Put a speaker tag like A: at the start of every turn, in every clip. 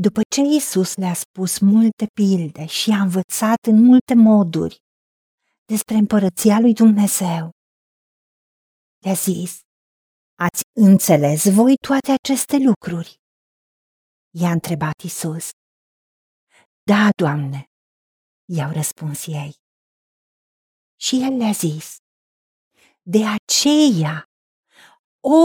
A: După ce Isus le-a spus multe pilde și a învățat în multe moduri despre împărăția lui Dumnezeu, le-a zis, Ați înțeles voi toate aceste lucruri? I-a întrebat Isus. Da, Doamne, i-au răspuns ei. Și el le-a zis, de aceea,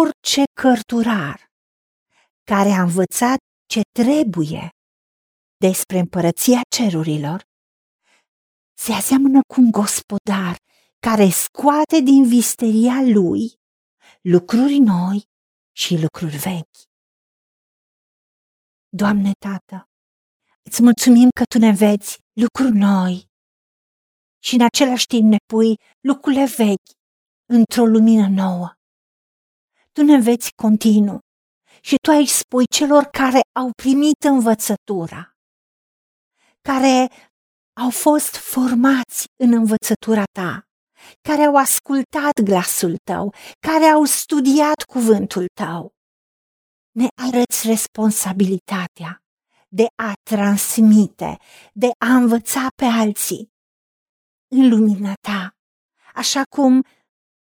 A: orice cărturar care a învățat ce trebuie despre împărăția cerurilor, se aseamănă cu un gospodar care scoate din visteria lui lucruri noi și lucruri vechi. Doamne Tată, îți mulțumim că Tu ne vezi lucruri noi și în același timp ne pui lucrurile vechi într-o lumină nouă. Tu ne vezi continuu și Tu aici spui celor care au primit învățătura, care au fost formați în învățătura Ta, care au ascultat glasul Tău, care au studiat cuvântul Tău. Ne arăți responsabilitatea de a transmite, de a învăța pe alții în lumina Ta, așa cum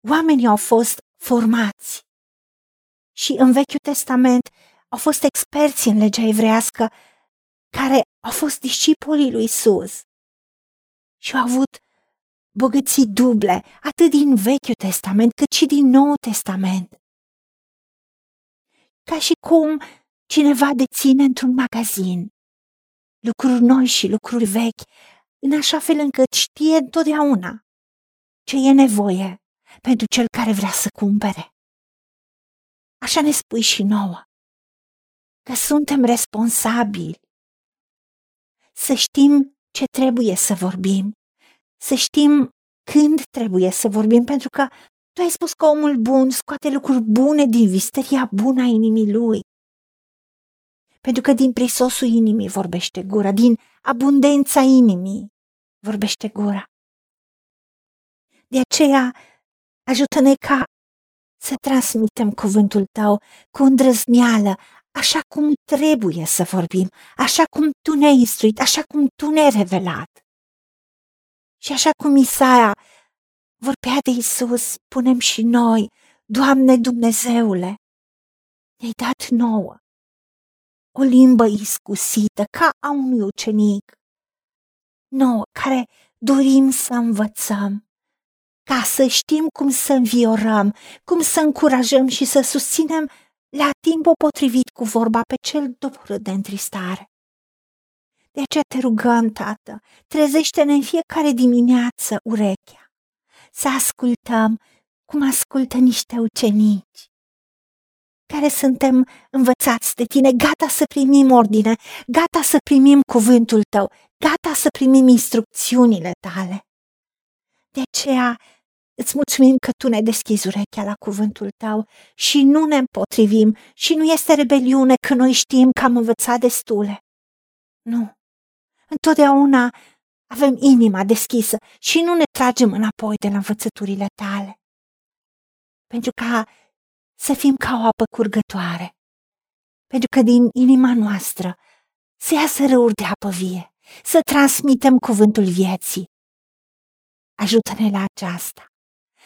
A: oamenii au fost formați. Și în Vechiul Testament au fost experți în legea evrească care au fost discipolii lui Isus și au avut bogății duble, atât din Vechiul Testament cât și din Noul Testament. Ca și cum cineva deține într-un magazin lucruri noi și lucruri vechi, în așa fel încât știe întotdeauna ce e nevoie pentru cel care vrea să cumpere. Așa ne spui și nouă, că suntem responsabili să știm ce trebuie să vorbim, să știm când trebuie să vorbim, pentru că tu ai spus că omul bun scoate lucruri bune din visteria bună a inimii lui. Pentru că din prisosul inimii vorbește gura, din abundența inimii vorbește gura. De aceea, ajută-ne ca să transmitem cuvântul tău cu îndrăzneală, așa cum trebuie să vorbim, așa cum tu ne-ai instruit, așa cum tu ne-ai revelat. Și așa cum Isaia vorbea de Isus, punem și noi, Doamne Dumnezeule, ne-ai dat nouă. O limbă iscusită ca a unui ucenic, nouă care dorim să învățăm, ca să știm cum să înviorăm, cum să încurajăm și să susținem la timpul potrivit cu vorba pe cel doborât de întristare. De aceea te rugăm, Tată, trezește-ne în fiecare dimineață urechea, să ascultăm cum ascultă niște ucenici, care suntem învățați de tine, gata să primim ordine, gata să primim cuvântul tău, gata să primim instrucțiunile tale. De aceea Îți mulțumim că tu ne deschizi urechea la cuvântul tău și nu ne împotrivim și nu este rebeliune că noi știm că am învățat destule. Nu. Întotdeauna avem inima deschisă și nu ne tragem înapoi de la învățăturile tale. Pentru ca să fim ca o apă curgătoare. Pentru că din inima noastră se iasă râuri de apă vie, să transmitem cuvântul vieții. Ajută-ne la aceasta